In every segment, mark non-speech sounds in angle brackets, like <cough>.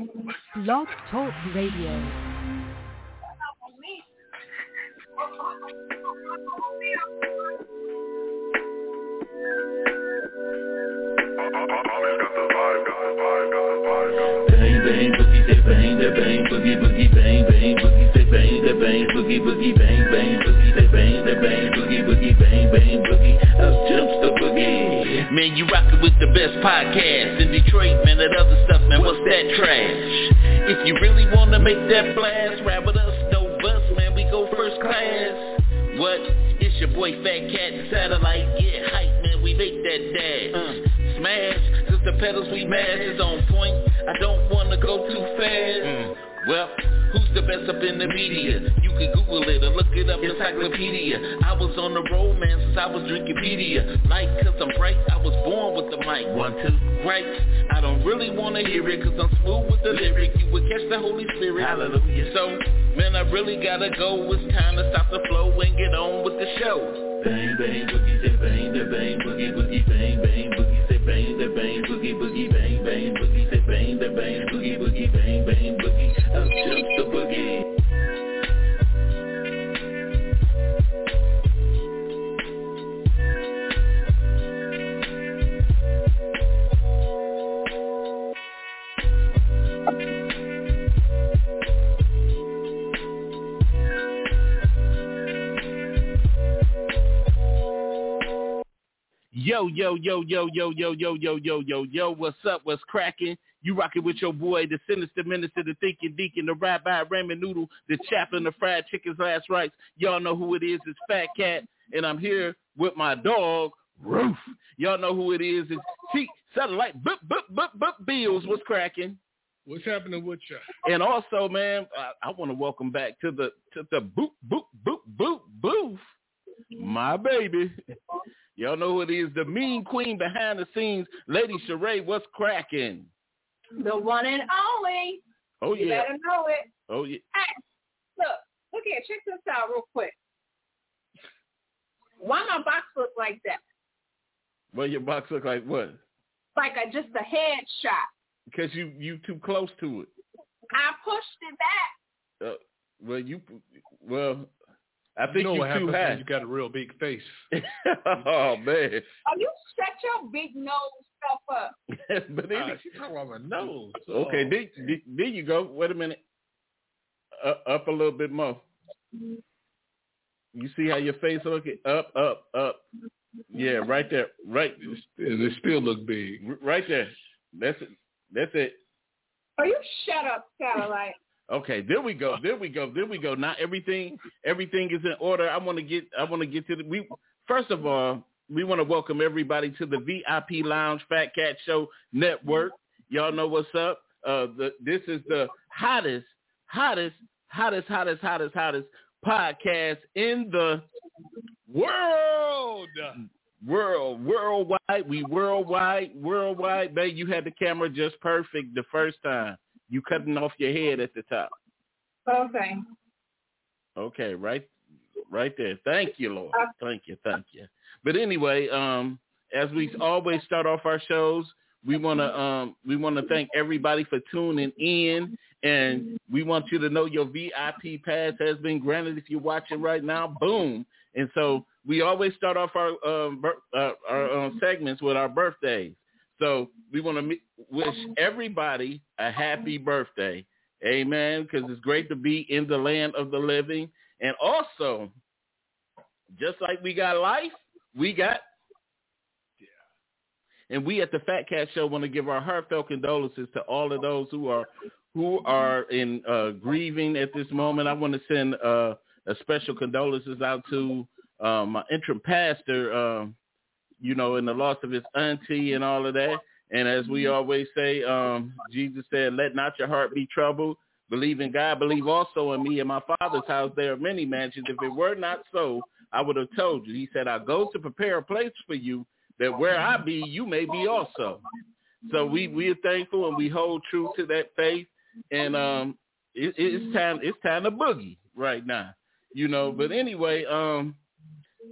Blog Talk Radio. Bang bang boogie say bang that bang boogie boogie bang bang boogie say bang that bang boogie boogie bang bang boogie say bang that bang boogie boogie bang bang boogie up jumps the. Man, you rockin' with the best podcast in Detroit, man. That other stuff, man, what's that trash? If you really wanna make that blast, rap with us, no bus, man. We go first class. What? It's your boy Fat Cat and Satellite. Get hype, man. We make that dash. Uh, smash, cause the pedals we mash is on point. I don't wanna go too fast. Well, who's the best up in the media? You can Google it or look it up, in the encyclopedia. I was on the road, man, since I was drinking pedia. Like, cause I'm bright, I was born with the mic. One, two, right. I don't really wanna hear it, cause I'm smooth with the lyric. You would catch the Holy Spirit. Hallelujah. So, man, I really gotta go. It's time to stop the flow and get on with the show. Bang, bang, boogie, say bang, da bang, boogie, boogie, bang, bang, boogie, say bang, da bang, boogie, boogie, bang, bang, boogie, say bang, da bang, boogie, boogie, bang, bang, boogie, up jumps the boogie. Yo, yo, yo, yo, yo, yo, yo, yo, yo, yo, yo, what's up? What's cracking? You rocking with your boy, the sinister minister, the thinking deacon, the rabbi, Raymond Noodle, the chaplain, the fried chicken's last rights. Y'all know who it is. It's Fat Cat, and I'm here with my dog, Roof. Y'all know who it is. It's T Satellite, boop, boop, boop, boop, Bills. What's cracking? What's happening with you? And also, man, I, I want to welcome back to the to the boop, boop, boop, boop, booth, my baby. Y'all know who it is, the mean queen behind the scenes, Lady Sheree. What's cracking? The one and only. Oh yeah. You yeah, better know it. oh yeah. Hey, look, look here. Check this out real quick. Why my box look like that? Well, your box look like what? Like a just a headshot. Because you you too close to it. I pushed it back. Uh, well, you well, I You think know you what too happens when high. you got a real big face. <laughs> oh man, Oh, you shut your big nose stuff up. <laughs> but then, Ah, she talking about my nose. <laughs> okay, Oh. there, there, there you go. Wait a minute, uh, up a little bit more. You see how your face looking? Up, up, up. Yeah, right there, right, It still, it still look big. right there. That's it. That's it. Oh, you shut up, satellite. Okay, there we go. There we go. There we go. Now everything everything is in order. I want to get I want to get to the we first of all, we want to welcome everybody to the VIP Lounge Fat Cat Show Network. Y'all know what's up. Uh the this is the hottest hottest hottest hottest hottest hottest podcast in the world. World, worldwide, we worldwide, worldwide, babe. You had the camera just perfect the first time. You cutting off your head at the top. Okay. Okay, right, right there. Thank you, Lord. Thank you, thank you. But anyway, um, as we always start off our shows, we want to um, we want to thank everybody for tuning in, and we want you to know your VIP pass has been granted. If you're watching right now, boom. And so we always start off our um, uh, our um, segments with our birthdays. So we want to wish everybody a happy birthday. Amen. Because it's great to be in the land of the living. And also, just like we got life, we got Yeah. and we at the Fat Cat Show want to give our heartfelt condolences to all of those who are who are in uh, grieving at this moment. I want to send uh, a special condolences out to um, my interim pastor, um, you know, in the loss of his auntie and all of that. And as we always say, um, Jesus said, "Let not your heart be troubled. Believe in God. Believe also in me. In my Father's house there are many mansions. If it were not so, I would have told you." He said, "I go to prepare a place for you, that where I be, you may be also." So we we are thankful and we hold true to that faith. And um, it, it's time it's time to boogie right now, you know. But anyway, um,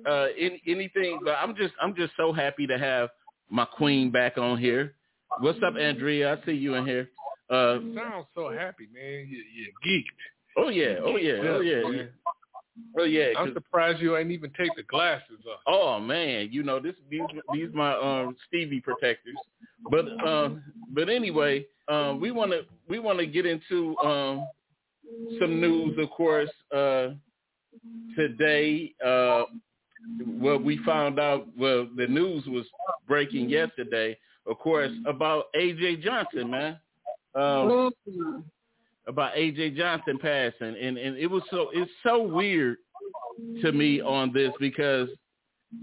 uh, any, anything. But I'm just I'm just so happy to have my queen back on here. What's up, Andrea? I see you in here. Uh, You sound so happy, man. You, you're geeked. oh yeah, oh yeah, oh yeah, man. oh yeah. I'm surprised you ain't even take the glasses off. Oh man, you know this these these my um Stevie protectors. But um but anyway, um we wanna we wanna get into um some news of course uh today uh well we found out well the news was breaking yesterday, of course, about AJ Johnson, man. Um Mhm. about AJ Johnson passing and and it was so it's so weird to me on this because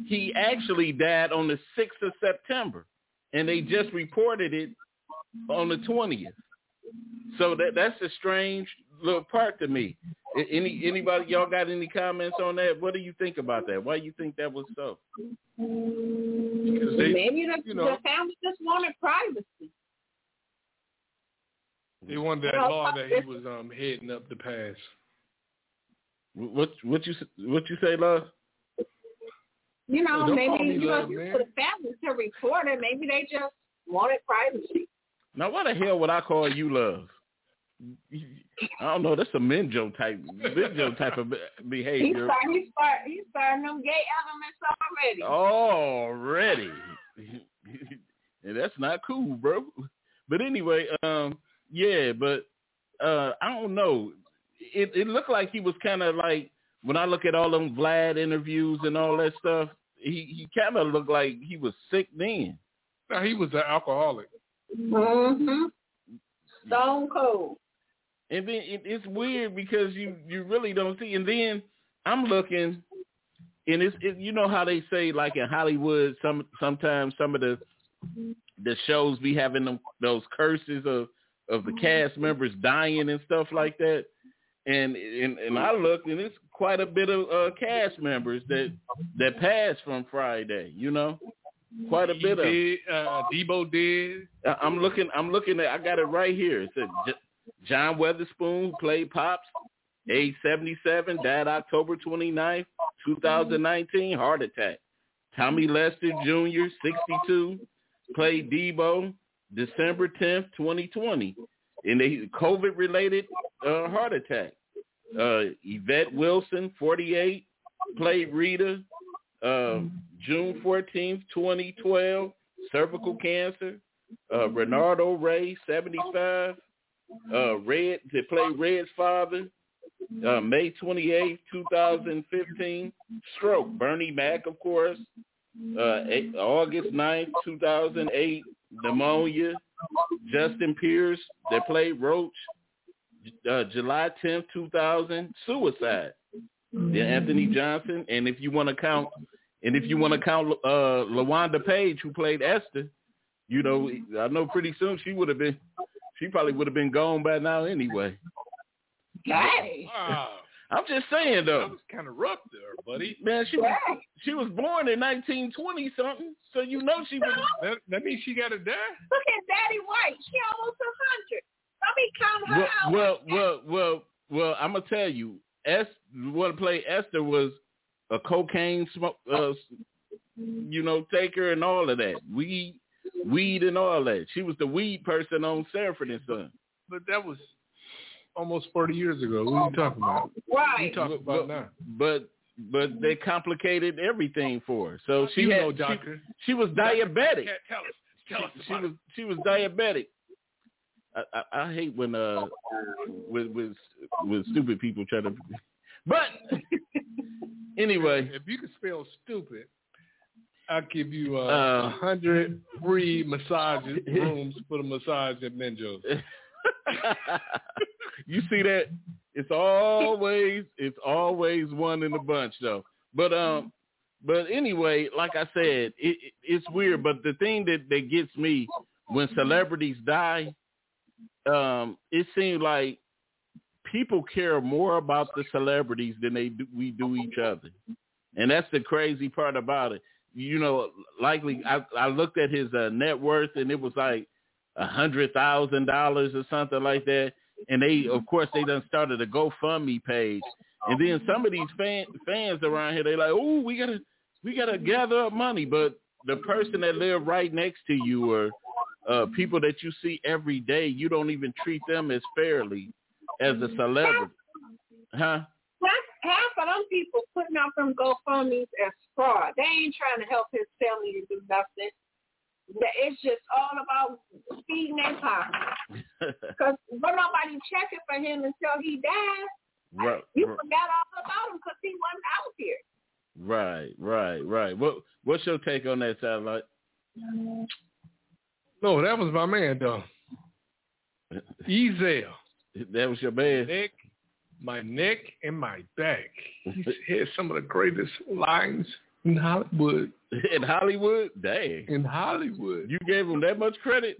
he actually died on the 6th of September and they just reported it on the 20th. So that that's a strange little part to me. A- Any anybody y'all got any comments on that? What do you think about that? Why you think that was so? Because they, Maybe the, you know- the family just wanted privacy. they wanted that law that he was um heading up to pass. What what you what you say, love? You know, Well, maybe call me you know, love, man. for the family to report it. Maybe they just wanted privacy. Now why the hell would I call you love? I don't know. That's a Minjo type Minjo type of be- He behavior. he's starting, he's starting them gay elements already. Already. and that's not cool, bro. But anyway, um, yeah, but uh I don't know. It it looked like he was kinda like when I look at all them Vlad interviews and all that stuff, he, he kinda looked like he was sick then. Now he was an alcoholic. Mm-hmm. Stone cold. And then it, it's weird because you you really don't see. And then I'm looking, and it's it, you know how they say like in Hollywood, some sometimes some of the the shows be having them those curses of of the cast members dying and stuff like that. And and and I looked, and it's quite a bit of uh, cast members that that passed from Friday. You know, quite a He bit of. uh, Debo did. I'm looking. I'm looking at. I got it right here. It said John Witherspoon who played Pops, age 77, died October 29th, 2019, heart attack. Tommy Lister Jr., 62, played Debo, December 10th, 2020, in a COVID-related uh, heart attack. Uh, Yvette Wilson, 48, played Rita, uh, June 14th, 2012, cervical cancer uh, Renardo Ray, 75, uh, Red, to play Red's father, uh, May 28, 2015, stroke, Bernie Mac, of course, uh, eight, August 9, 2008, pneumonia, Justin Pierce, that played Roach, uh, July 10, 2000, suicide, yeah, Anthony Johnson, and if you want to count, and if you want to count uh, LaWanda Page, who played Esther, you know, I know pretty soon she would have been, she probably would have been gone by now anyway. Hey. Wow. I'm just saying That though, was kind of rough there, buddy. man, she was she was born in 1920 something, so you know she was. <laughs> That, that means she got to die? Look at Daddy White. She almost a hundred. Let me count her Well, out. well, well, well, well. I'm gonna tell you, Es, what played Esther was a cocaine smoke, uh, you know, taker and all of that, weed, weed and all that. She was the weed person on Sanford and Son. But that was almost 40 years ago. What are you talking about? What are you right. talking about now? but but they complicated everything for her. So she you had know, she- doctor. she, was diabetic. Cat, tell us. Tell us She, she was she was diabetic. I, I, I hate when uh with with with stupid people try to. <laughs> But <laughs> anyway, If you can spell stupid, I'll give you uh, a Uh, hundred free massage rooms for the massage at Menjo's. <laughs> you see that? It's always it's always one in the bunch though. But um, but anyway, like I said, it, it it's weird. But the thing that that gets me when celebrities die, um, it seems like people care more about the celebrities than they do, we do each other, and that's the crazy part about it. You know, likely I I looked at his uh, net worth and it was like a hundred thousand dollars or something like that. And they, of course, they done started a GoFundMe page. And then some of these fan, fans around here, they like, oh, we gotta, we gotta gather up money. But the person that live right next to you, or uh, people that you see every day, you don't even treat them as fairly as a celebrity, huh? Half, half of them people putting out them GoFundMe's as fraud. They ain't trying to help his family to do nothing. It's just all about feeding their pockets. <laughs> Because nobody checking for him until he died. right, You right, forgot all about him because he wasn't out here. right, right, right. What what's your take on that, satellite? No, that was my man though. <laughs> Ezal. That was your man. Neck, my neck and my back. He <laughs> had some of the greatest lines in Hollywood. In Hollywood, dang, In Hollywood. you gave him that much credit.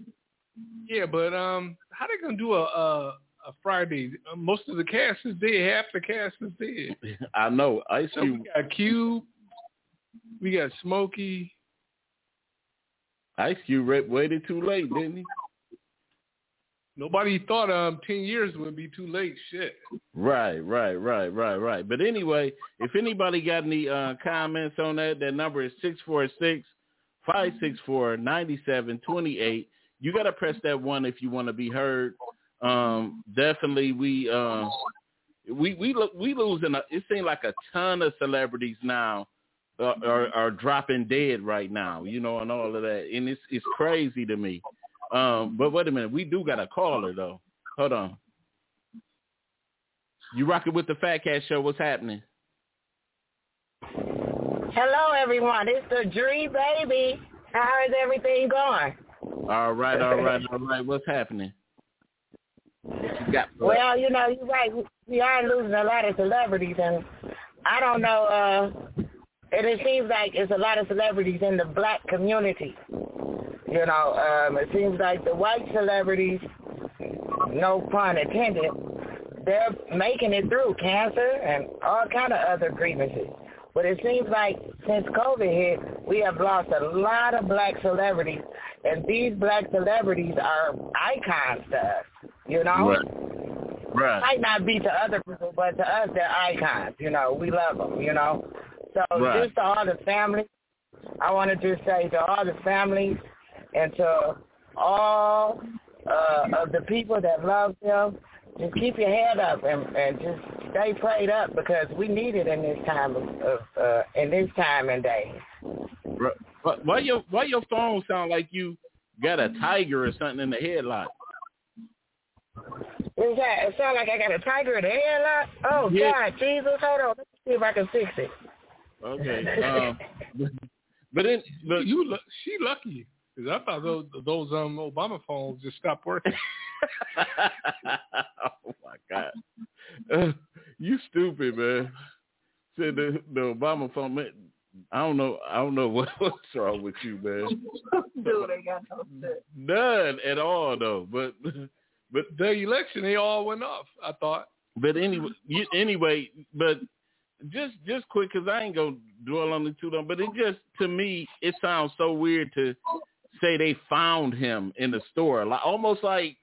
Yeah, but um, how they gonna do a a, a Friday? Uh, most of the cast is dead. Half the cast is dead. <laughs> I know. Ice So Cube, we got Cube, we got Smokey. Ice Cube waited too late, didn't he? Nobody thought um ten years would be too late. Shit. Right, right, right, right, right. But anyway, if anybody got any uh, comments on that, that number is six four six five six four ninety seven twenty eight. You got to press that one if you want to be heard. Um, definitely, we uh, we we lo- we losing. A, it seems like a ton of celebrities now uh, are are dropping dead right now. You know, and all of that, and it's it's crazy to me. Um, but wait a minute, we do got a caller though. Hold on. You rocking with the Fat Cat Show? What's happening? Hello, everyone. It's the Dream Baby. How is everything going? All right, all right, all right. What's happening? What you got? for us? Well, you know, you're right. We are losing a lot of celebrities, and I don't know. Uh, and it seems like it's a lot of celebrities in the black community. You know, um, it seems like the white celebrities, no pun intended, they're making it through cancer and all kind of other grievances. But it seems like since COVID hit, we have lost a lot of black celebrities, and these black celebrities are icons to us. You know, Right. Right. might not be to other people, but to us, they're icons. You know, we love them. You know, so Right. just to all the families, I want to just say to all the families and to all uh, of the people that love them, just keep your head up and, and just stay prayed up because we need it in this time of, of uh, in this time and day. right. Why- your why your phone sound like you got a tiger or something in the headlock? Is that? It sounds like I got a tiger in the headlock. Oh Yeah. God, Jesus! Hold on, let me see if I can fix it. Okay. <laughs> Um, but then, but you lu- she lucky because I thought those those um Obama phones just stopped working. <laughs> oh my god, Uh, <laughs> you stupid man. Said the the Obama phone. Man, I don't know. I don't know what, what's wrong with you, man. Dude, they got no sense. None at all, though. But but the election they all went off. I thought. but anyway, you, anyway, but just just quick because I ain't gonna dwell on it too long. But it just to me, it sounds so weird to say they found him in the store, like almost like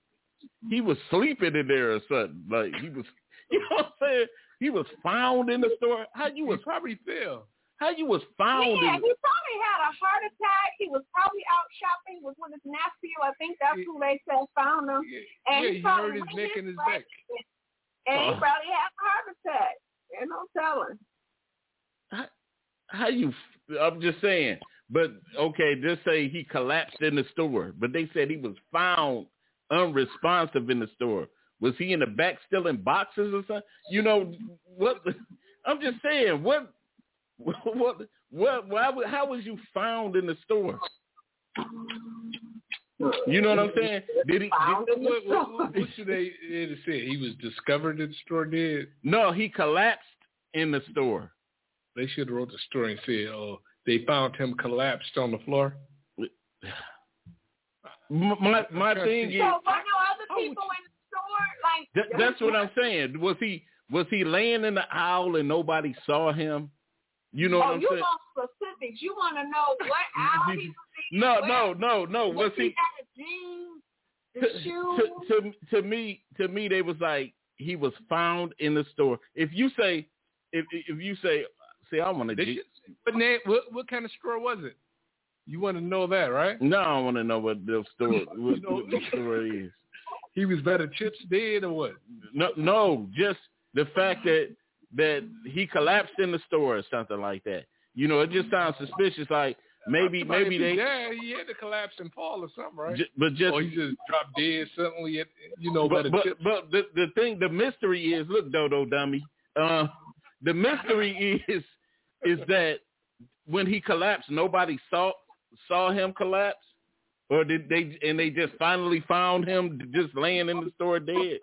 he was sleeping in there or something. Like he was, <laughs> you know what I'm saying? He was found in the store. How you was probably fell. how you was found Yeah, in? he probably had a heart attack. He was probably out shopping. He was with his nephew. I think that's who they said found him. Yeah, And yeah, he he hurt his neck and his right- back. And he Oh. probably had a heart attack. There's no telling. how you I'm just saying. But okay, just say he collapsed in the store. But they said he was found unresponsive in the store. Was he in the back still in boxes or something? You know what I'm just saying, what <laughs> what what why how was you found in the store? You know what I'm saying? <laughs> Did he Found in What, what, what, what should they it have said? He was discovered in the store dead. No, he collapsed in the store. They should have wrote the story and said, "Oh, they found him collapsed on the floor." My my thing So is were no other oh. people in the store? Like That, that's what I'm saying. Was he was he laying in the aisle and nobody saw him? You know oh, what I'm you saying? want specifics. You want to know what <laughs> aisle he was in. No, where- no, no, no. Was Was he he had a jeans, the to, shoes? to to to me to me they was like he was found in the store. If you say if if you say see I want to They should, but Nat, what what kind of store was it? You want to know that, right? No, I want to know what the store <laughs> what, You know- what the story is. <laughs> He was better chips dead or what? No, no, just the fact that that he collapsed in the store or something like that. You know, it just sounds suspicious. Like maybe Somebody maybe they, Yeah, he had to collapse and fall or something, right? ju- but just or he just dropped dead suddenly. At, you know, but but, but the the thing the mystery is look Dodo dummy. Uh, the mystery <laughs> is is that when he collapsed, nobody saw saw him collapse, or did they and they just finally found him just laying in the store dead?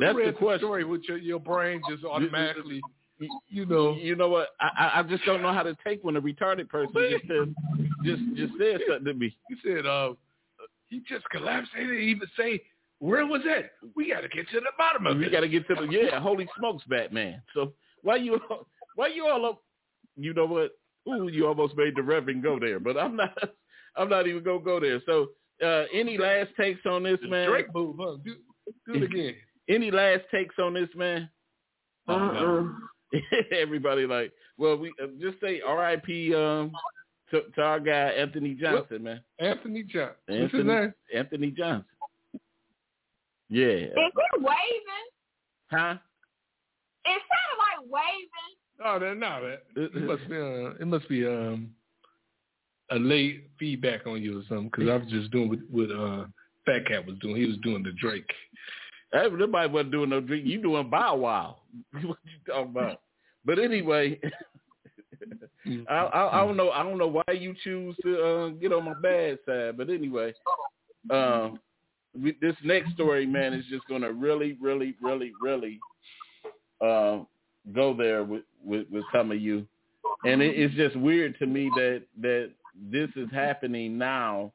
That's the question. story with your your brain just automatically. You know, You know what? I I- I just don't know how to take when a retarded person just says just just says something to me. he said, uh, he just collapsed. He didn't even say where was that. We got to get to the bottom of We it. We got to get to the yeah. Holy smokes, Batman! So why you why you all up? You know what? Ooh, you almost made the Reverend go there, but I'm not. <laughs> I'm not even gonna go there. So uh any last takes on this, man? Drake move, huh? Do, do it again. Any last takes on this, man? Uh-uh. <laughs> Everybody like, well, we uh, just say R.I.P. Um, to, to our guy Anthony Johnson, man. Anthony Johnson. What's his Anthony name? Anthony Johnson. Yeah. Is he waving? Huh? It sounded like waving. Oh, that no, that it must be. Uh, it must be um a late feedback on you or something. Because I was just doing what, what uh Fat Cat was doing. He was doing the Drake. Nobody wasn't doing no drink. You doing Bow Wow. <laughs> what you talking about? But anyway, <laughs> I, I I don't know I don't know why you choose to uh, get on my bad side. But anyway, um, this next story, man, is just gonna really, really, really, really uh, go there with, with with some of you, and it, it's just weird to me that that this is happening now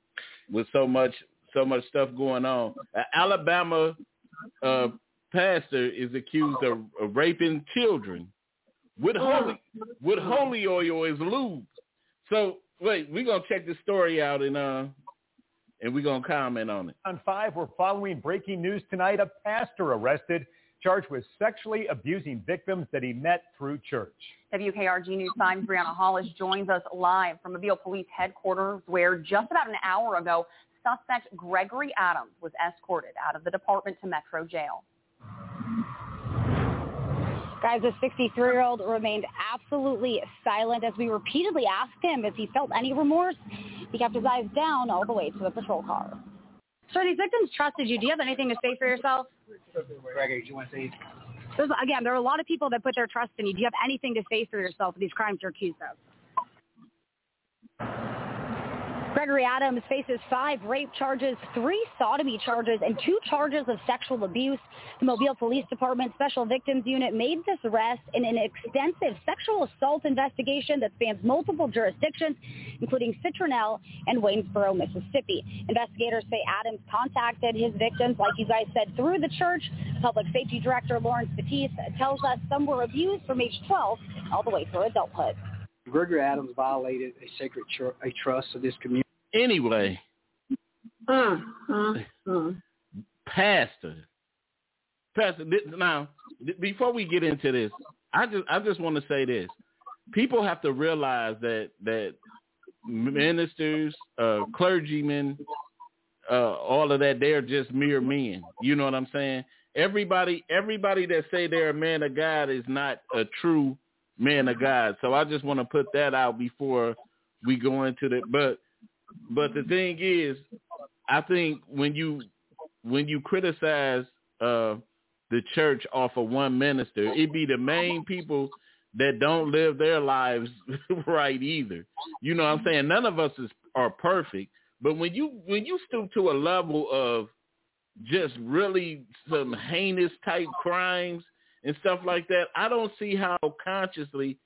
with so much so much stuff going on. Alabama uh, pastor is accused of, of raping children with holy with holy oil as lube. So wait, we're gonna check this story out and uh and we're gonna comment on it. On 5, we're following breaking news tonight. A pastor arrested, charged with sexually abusing victims that he met through church. WKRG News 5's Brianna Hollis joins us live from Mobile Police Headquarters, where just about an hour ago, suspect Gregory Adams was escorted out of the department to Metro Jail. Guys, the 63-year-old remained absolutely silent as we repeatedly asked him if he felt any remorse. He kept his eyes down all the way to the patrol car. Sir, these victims trusted you. Do you have anything to say for yourself? Gregory, do you want to say? There's, again, there are a lot of people that put their trust in you. Do you have anything to say for yourself for these crimes you're accused of? Gregory Adams faces five rape charges, three sodomy charges, and two charges of sexual abuse. The Mobile Police Department Special Victims Unit made this arrest in an extensive sexual assault investigation that spans multiple jurisdictions, including Citronelle and Waynesboro, Mississippi. Investigators say Adams contacted his victims, like you guys said, through the church. Public Safety Director Lawrence Battiste tells us some were abused from age 12 all the way through adulthood. Gregory Adams violated a sacred tr- a trust of this community. Anyway, Mm, mm, mm. pastor, pastor. Now, th- before we get into this, I just I just want to say this: people have to realize that that ministers, uh, clergymen, uh, all of that, they're just mere men. You know what I'm saying? Everybody, everybody that say they're a man of God is not a true man of God. So I just want to put that out before we go into the. But but the thing is, I think when you when you criticize uh, the church off of one minister, it be the main people that don't live their lives <laughs> right either. You know what I'm saying? None of us is are perfect, but when you when you stoop to a level of just really some heinous type crimes and stuff like that, I don't see how consciously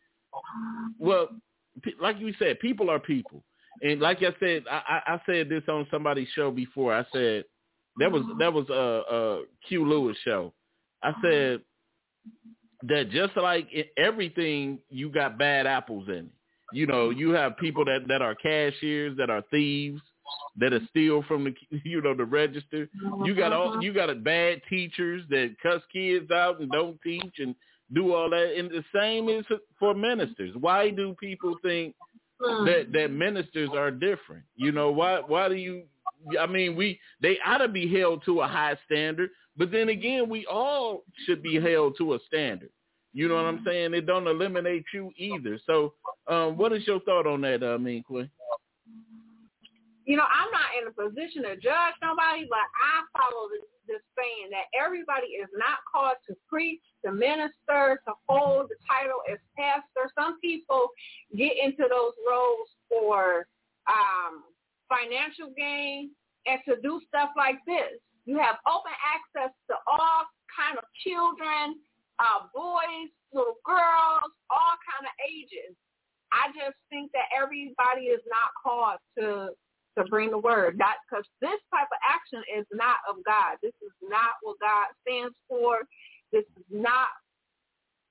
well, like you said, people are people. And like I said, I, I I said this on somebody's show before. I said that was mm-hmm. that was a, a Q Lewis show. I mm-hmm. said that just like in everything, you got bad apples in it. You know, mm-hmm. you have people that that are cashiers, that are thieves, that are steal from the <laughs> you know the register. You got all you got a bad teachers that cuss kids out and don't teach and do all that. And the same is for ministers. Why do people think That mm. that ministers are different. You know why? Why do you? I mean, we they ought to be held to a high standard, but then again, we all should be held to a standard. You know what I'm mm. saying? It don't eliminate you either. So, um, what is your thought on that? I mean, Quinn. You know, I'm not in a position to judge nobody, but I follow this, this saying that everybody is not called to preach, to minister, to hold the title as pastor. Some people get into those roles for um, financial gain and to do stuff like this. You have open access to all kind of children, uh, boys, little girls, all kind of ages. I just think that everybody is not called to to bring the word. Not because this type of action is not of God. This is not what God stands for. This is not,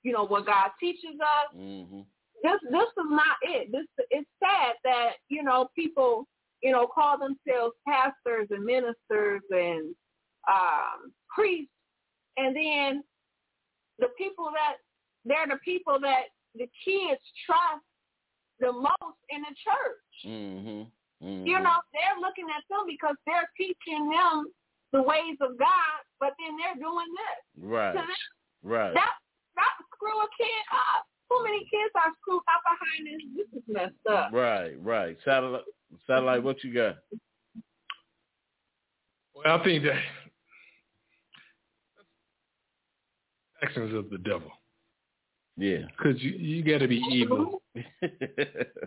you know, what God teaches us. Mm-hmm. This this is not it. This it's sad that you know people you know call themselves pastors and ministers and um, priests, and then the people that they're the people that the kids trust the most in the church. Mm-hmm. Mm-hmm. You know, they're looking at them because they're teaching them the ways of God, but then they're doing this. Right. To them. Right. That that screw a kid up. Too many kids are screwed up behind this. This is messed up. Right. Right. Satellite. Satellite. What you got? Well, I think that actions of the devil. Yeah. Because you, you got to be evil. <laughs>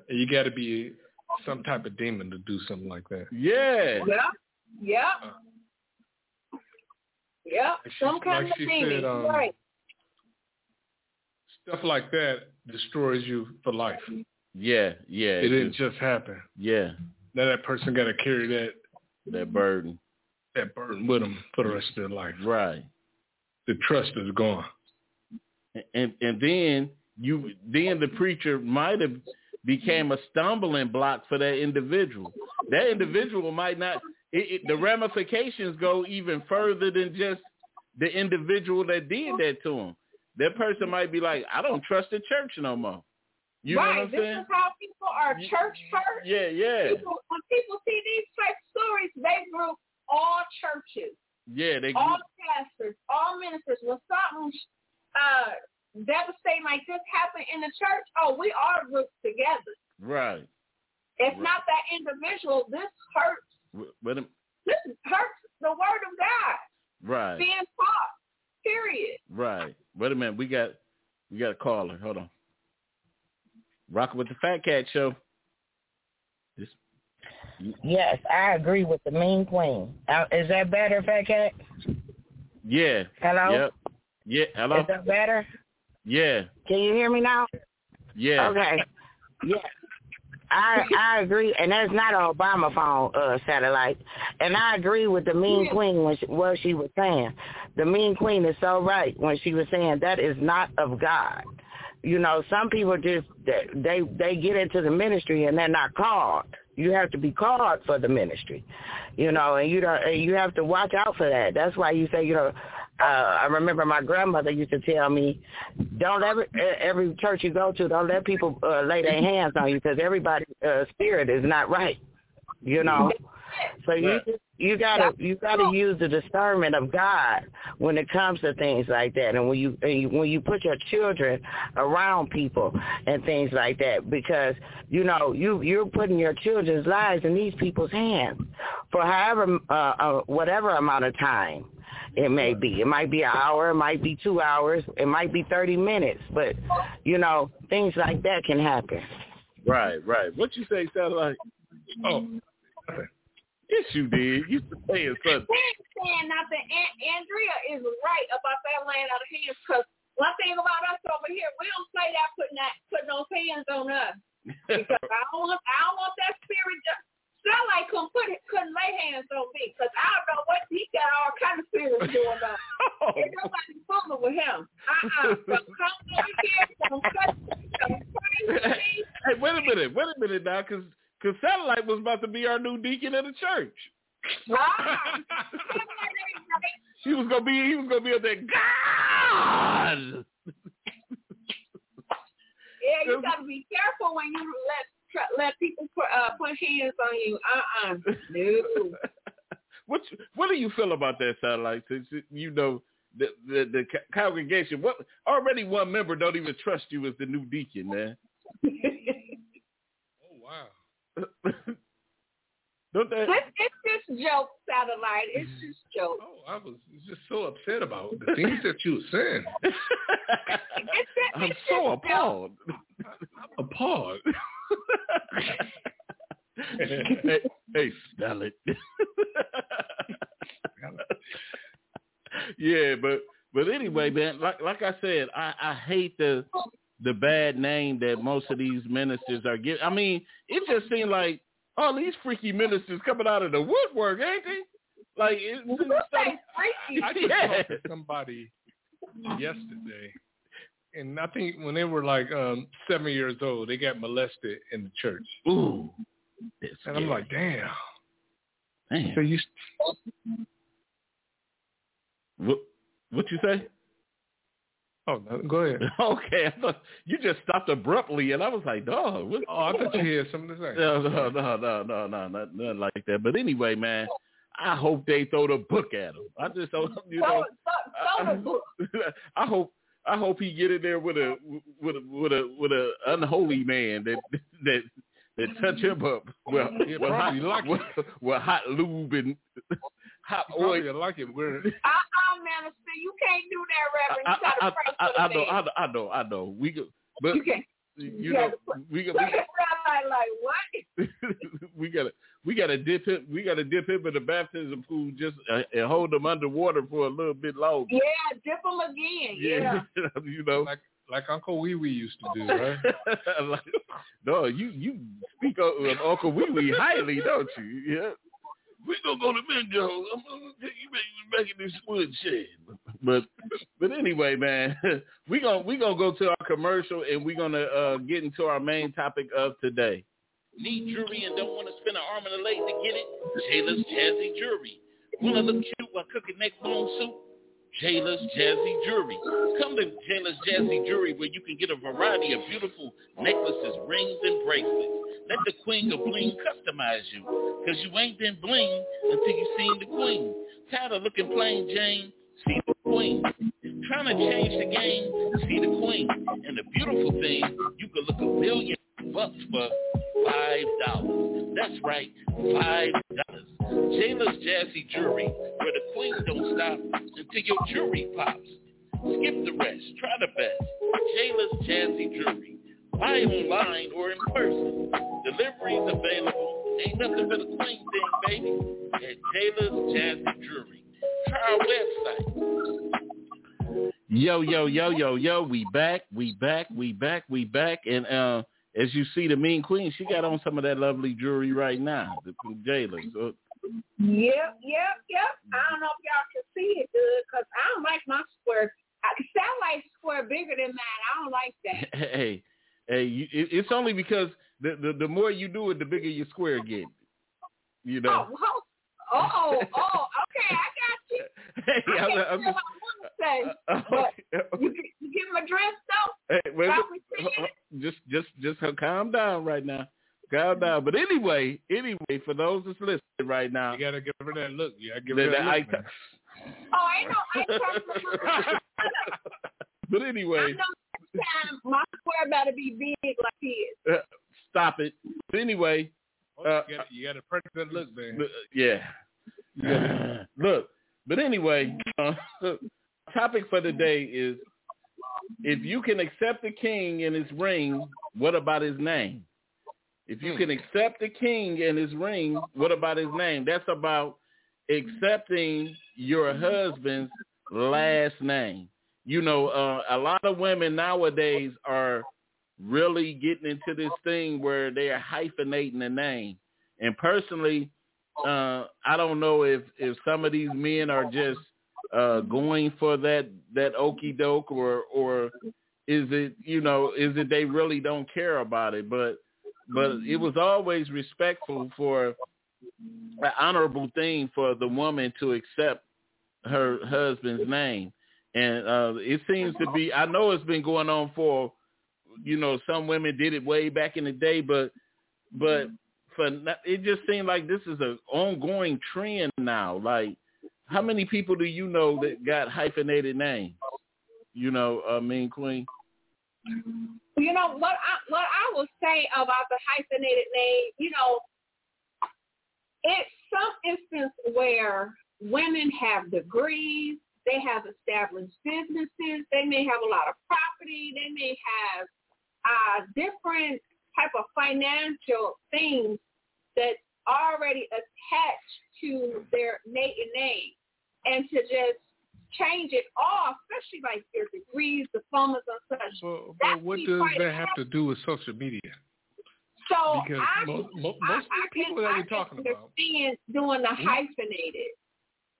you got to be some type of demon to do something like that. Yeah. Yeah. Yeah. Yeah. Some kind like of demon. said, um, right. Stuff like that destroys you for life. Yeah. Yeah. It didn't just happen. Yeah. Now that person got to carry that That burden. that burden with them for the rest of their life. Right. The trust is gone. and and then you then the preacher might have became a stumbling block for that individual. That individual might not. It, it, the ramifications go even further than just the individual that did that to him. That person might be like, I don't trust the church no more. You right. know what I'm this saying? is how people are church hurt. Yeah, yeah, People, when people see these type stories, they group all churches, yeah. They all pastors, all ministers. When something uh, devastating like this happen in the church, oh, we are grouped together. right. It's Right. not that individual. This hurts. W- But This hurts the word of God right, being taught. Period. right. Wait a minute. We got we got a caller. Hold on. Rocking with the Fat Cat Show. This, Yes, I agree with the mean queen. Uh, is that better, Fat Cat? yeah. Hello? Yep. Yeah. Hello. Is that better? Yeah. Can you hear me now? Yeah. Okay. Yeah. I I agree, and that's not an Obama phone uh, satellite. And I agree with the mean queen when she, what she was saying. The mean queen is so right when she was saying that is not of God. You know, some people just they they get into the ministry and they're not called. You have to be called for the ministry, you know, and you don't. And you have to watch out for that. That's why you say, you know, uh, I remember my grandmother used to tell me, don't every every church you go to, don't let people uh, lay their hands on you because everybody's uh, spirit is not right, you know. So you you gotta you gotta use the discernment of God when it comes to things like that, and when you, and you when you put your children around people and things like that, because you know you you're putting your children's lives in these people's hands for however uh, uh, whatever amount of time it may be. It might be an hour, it might be two hours, it might be thirty minutes, but you know things like that can happen. Right. Right. What you say, satellite? Oh. Yes, you did. You saying something. ain't saying nothing. An- Andrea is right about that laying out of hands because one thing about us over here, we don't play that putting that putting those hands on us because I don't want I don't want that spirit. Just, sound like couldn't put couldn't lay hands on me because I don't know what he got all kind of spirits going on. <laughs> Ain't nobody fooling with him. Uh uh <laughs> Don't come over here. Don't touch me. Don't <laughs> pray with me. Hey, wait a minute. Wait a minute now, because because satellite was about to be our new deacon of the church. Ah, <laughs> <laughs> He was gonna be. He was gonna be up there. God. Yeah, you got to be careful when you let tr- let people put, uh, put hands on you. Uh-uh. No. <laughs> what what do you feel about that satellite? Since you know the the, the congregation, what already one member don't even trust you as the new deacon, man. Wow. <coughs> don't that? It's, it's just joke, satellite. It's just joke. Oh, I was just so upset about the things that you were saying. <laughs> It's just, I'm it's so appalled. <laughs> I'm appalled. hey, hey, spell it. yeah, but but anyway, man, like like I said, I, I hate the the bad name that most of these ministers are getting. I mean, it just seemed like all these freaky ministers coming out of the woodwork, ain't they? Like it, Who say freaky? I just Yeah. talked to <laughs> somebody yesterday, and I think when they were like um seven years old, they got molested in the church, ooh, that's and I'm like, damn. damn. So you What what you say? Oh, no, go ahead. <laughs> Okay, I thought you just stopped abruptly, and I was like, dog. What? Oh, I thought you had <laughs> something to say. No, no, no, no, no, no, not, nothing like that. But anyway, man, I hope they throw the book at him. I just don't, <laughs> you Throw, know, throw, throw the book. I hope, I hope he get in there with a, with a, with a, with a unholy man that, that, that touch him up. Well, He'll with hot, probably like it. with, with hot lube and hot You oil. probably like it. Where Uh-uh, minister. You can't do that, Reverend. I, You gotta pray I, for I, the I know. I know, I know, I know. We could, but You can't. you Yeah, know, we got, Look we, at satellite like, what? <laughs> we gotta we gotta dip him we gotta dip him in the baptism pool just uh, and hold him underwater for a little bit longer. Yeah, dip them again. Yeah. <laughs> you know. like like Uncle Wee Wee used to do, <laughs> right? like, no, you you speak of, of Uncle Wee Wee highly, don't you? Yeah. We gonna go to Benjo. I'm gonna take you back, back in this wood shed. But but anyway, man, <laughs> we gonna we gonna go to our commercial and we're gonna uh, get into our main topic of today. Need jewelry and don't want to spend an arm and a leg to get it? Jayla's Jazzy Jewelry. Want to look cute while cooking neck bone soup? Jayla's Jazzy Jewelry. Come to Jayla's Jazzy Jewelry where you can get a variety of beautiful necklaces, rings, and bracelets. Let the queen of bling customize you because you ain't been bling until you seen the queen. Tired of looking plain Jane? See the queen. Trying to change the game? See the queen. And the beautiful thing, you can look a million bucks for five dollars. That's right, five dollars. Jayla's Jazzy Jewelry, where the queen don't stop until your jewelry pops. Skip the rest, try the best. Jayla's Jazzy Jewelry. Buy online or in person. Deliveries available. Ain't nothing but a queen thing, baby. At Jayla's Jazzy Jewelry. Try our website. Yo, yo, yo, yo, yo, we back, we back, we back, we back. And uh as you see the mean queen, she got on some of that lovely jewelry right now, the from Jayla. So Yep, yep, yep. I don't know if y'all can see it good because I don't like my square. I, sound like square bigger than mine. I don't like that. <laughs> hey, hey, you, it, it's only because the, the the more you do it, the bigger your square get. You know. Oh, oh, oh, oh, okay, I got you. <laughs> Hey, I I'm- can't I'm- what I want to say. uh, uh But uh, you, get- you get my dress though? Hey, wait, uh, wait, just just just uh, calm down right now. Calm mm-hmm. down. But anyway, anyway, for those that's listening right now, You gotta give her that look. You gotta give her the that eye look. man. Oh, <laughs> I know. I ain't but I anyway, know this time my square better be big like his. uh, stop it. But anyway, Oh, uh, you, gotta, you gotta press that look, man. uh, yeah. Yeah. <laughs> Look, but anyway, uh, <laughs> topic for today is if you can accept the king and his ring, what about his name? If you can accept the king and his ring, what about his name? That's about accepting your husband's last name. You know, uh, a lot of women nowadays are really getting into this thing where they are hyphenating the name. And personally, uh, I don't know if if some of these men are just uh, going for that that okey doke or or is it you know is it they really don't care about it? But but it was always respectful for an honorable thing for the woman to accept her husband's name. And uh, it seems to be, I know it's been going on for, you know, some women did it way back in the day, but but for it just seemed like this is an ongoing trend now. Like, how many people do you know that got hyphenated names? You know, uh, Mean Queen. You know what I what I will say about the hyphenated name. You know, it's some instance where women have degrees, they have established businesses, they may have a lot of property, they may have uh, different type of financial things that already attached to their maiden name, and to just change it all, especially like their degrees, diplomas, and such. But, but what does that have to do with social media? So Because I, mo- mo- I, most of I the people can, that I we're talking about, doing the Hmm? hyphenated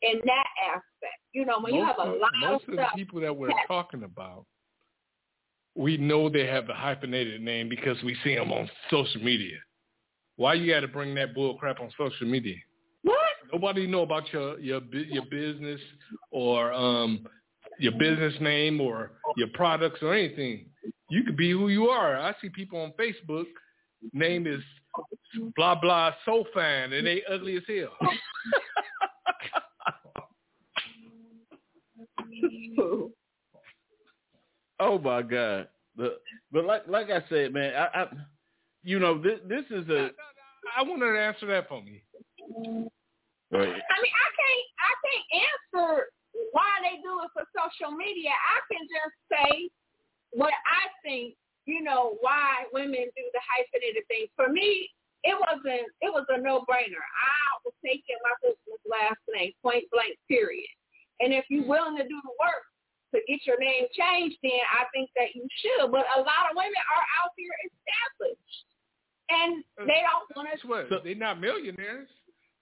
in that aspect. You know, when you have a of, lot most of of the people that we're talking about, we know they have the hyphenated name because we see them on social media. Why you got to bring that bull crap on social media? What? Nobody know about your your your business or um your business name or your products or anything. You could be who you are. I see people on Facebook. Name is blah blah so fine and they ugly as hell. <laughs> <laughs> Oh my God! The, but like like I said, man, I, I you know this this is a. I want her to answer that for me. Right. I mean, I can't, I can't answer why they do it for social media. I can just say what I think. You know why women do the hyphenated things. For me, it wasn't. It was a no-brainer. I was taking my business last name, point blank, period. And if you're willing to do the work to get your name changed, then I think that you should. But a lot of women are out there established, and mm. they don't want to. Guess what? They're not millionaires.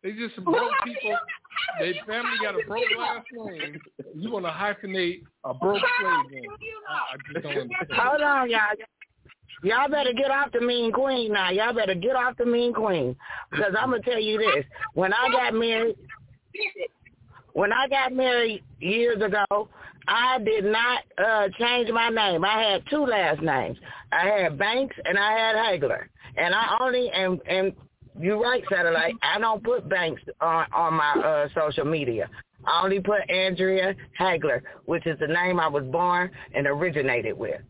They just some broke how people. you- how do Their family got a broke last name. You want to hyphenate a broke How slave name? do you I, I just don't understand. Hold on, y'all. Y'all better get off the mean queen now. Y'all better get off the mean queen. Because I'm going to tell you this. When I got married, when I got married years ago, I did not uh change my name. I had two last names. I had Banks and I had Hagler. And I only and and you're right, satellite. I don't put Banks on on my uh social media. I only put Andrea Hagler, which is the name I was born and originated with.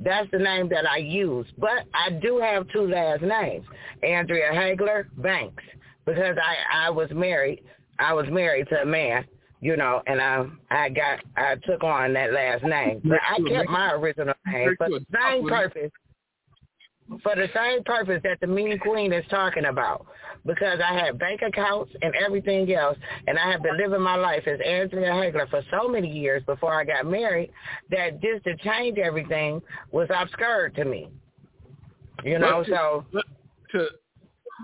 That's the name that I use. But I do have two last names, Andrea Hagler Banks, because I I was married. I was married to a man, you know, and I I got I took on that last name. But I kept my original name for the same purpose. For the same purpose that the mean queen is talking about. Because I had bank accounts and everything else and I have been living my life as Andrea Hagler for so many years before I got married that just to change everything was obscure to me. You know, But to- so to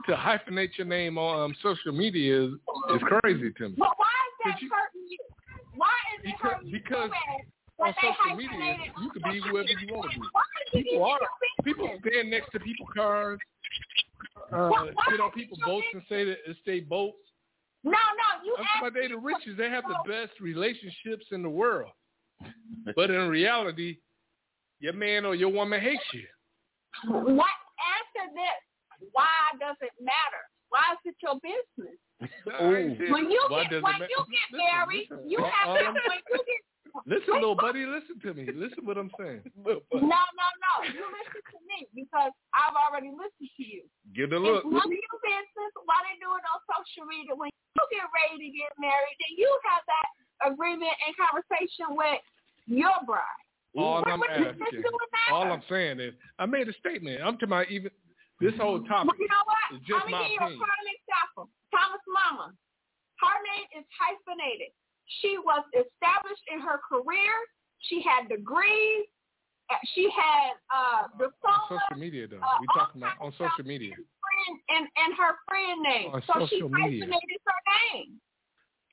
to hyphenate your name on um, social media is, is crazy to me. But why is that you- hurting you? Why is it Because- hurting you because so on social media, you can be whoever you want to be. Why People are people stand next to people cars. Uh, sit on people boats and say that it's their boats. No, no, you asked about they the richest. They have the best relationships in the world. But in reality, your man or your woman hates you. What answer this? Why does it matter? Why is it your business? <laughs> Oh, when you get when ma- you get married, listen. you have to um, when you get <laughs> Listen, little buddy, listen to me. Listen what I'm saying. <laughs> no, no, no. You listen to me because I've already listened to you. Give the It's look. none of your business why they do it on social media. When you get ready to get married, then you have that agreement and conversation with your bride. All What I'm you asking, do with that? all I'm saying is, I made a statement. I'm talking about even this whole topic. Well, you know what? is just I'm my gonna give you a opinion. prime example. Thomas Mama. Her name is hyphenated. She was established in her career. She had degrees. Uh, She had uh, On social media, though, uh, we talking about on social media. friend and, and her friend name. On so she social media. hyphenated her name.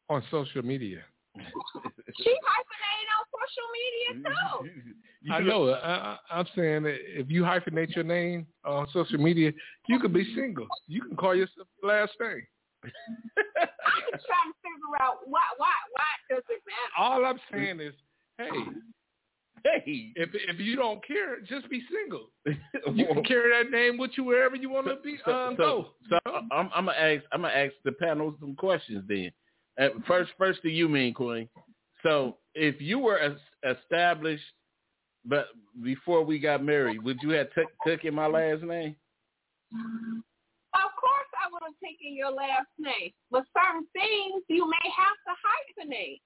On social media. She hyphenated on social media too. <laughs> I know. I, I, I'm saying that if you hyphenate your name on social media, you could be single. You can call yourself the last name. I'm just trying to figure out why why why does it matter? All I'm saying is, hey, Hey, if if you don't care, just be single. <laughs> You can carry that name with you wherever you want to be. So, uh, so, go. so I'm, I'm gonna ask. I'm gonna ask the panel some questions. Then, uh, first, first to you, Mean Queen. So, if you were established, but before we got married, would you have took taken my last name? Of course, I would have taken your last name, but certain things you may have to hyphenate.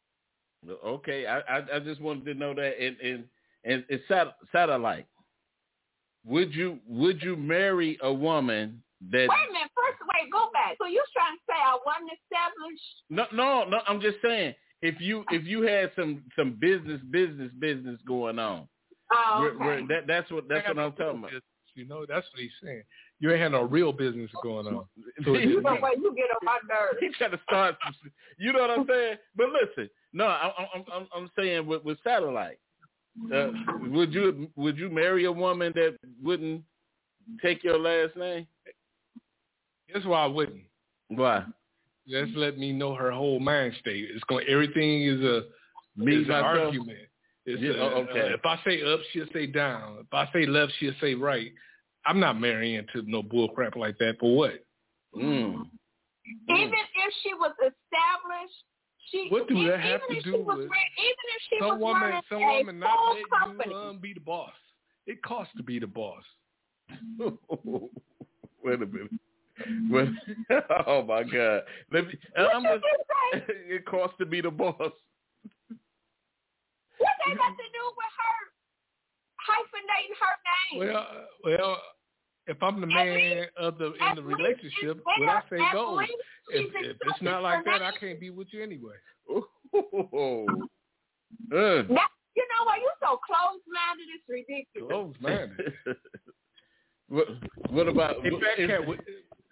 Okay, I, I, I just wanted to know that. And and and it's sat- satellite. Would you would you marry a woman that? Wait a minute. First, wait, go back. So you're trying to say I wasn't established? No, no, no. I'm just saying if you if you had some some business business business going on, Oh, where, okay. where, that that's what that's what I'm no talking about. business, You know, that's what he's saying. You ain't had no real business going on. So <laughs> you know what? You get on my nerves. he trying to start some. You know what I'm saying? But listen, no, I, I'm I'm I'm saying with with satellite. Uh, would you would you marry a woman that wouldn't take your last name? That's why I wouldn't. Why? Just let me know her whole mind state. It's going. Everything is a Me is an argument. It's Yeah, a- oh, okay. uh, if I say up, she'll say down. If I say left, she'll say right. I'm not marrying to no bull crap like that. For what? Mm. Even if she was established, she What do e- that have even to if do she was with- ra- even if she some was woman, running some a woman not full let company. you um, be the boss. It costs to be the boss. <laughs> Wait a minute. Wait, <laughs> oh my God! Let me. What I'm you just. just say? <laughs> It costs to be the boss. What they got to do with her hyphenating her name? Well, uh, well, if I'm the man least- of the in the relationship, it's what I say better. Goes. If, if it's not like her that, I can't be with you anyway. Oh. Uh. That, you know what? You're so close-minded. It's ridiculous. Close minded. <laughs> what, what about? Hey, Fat is- what,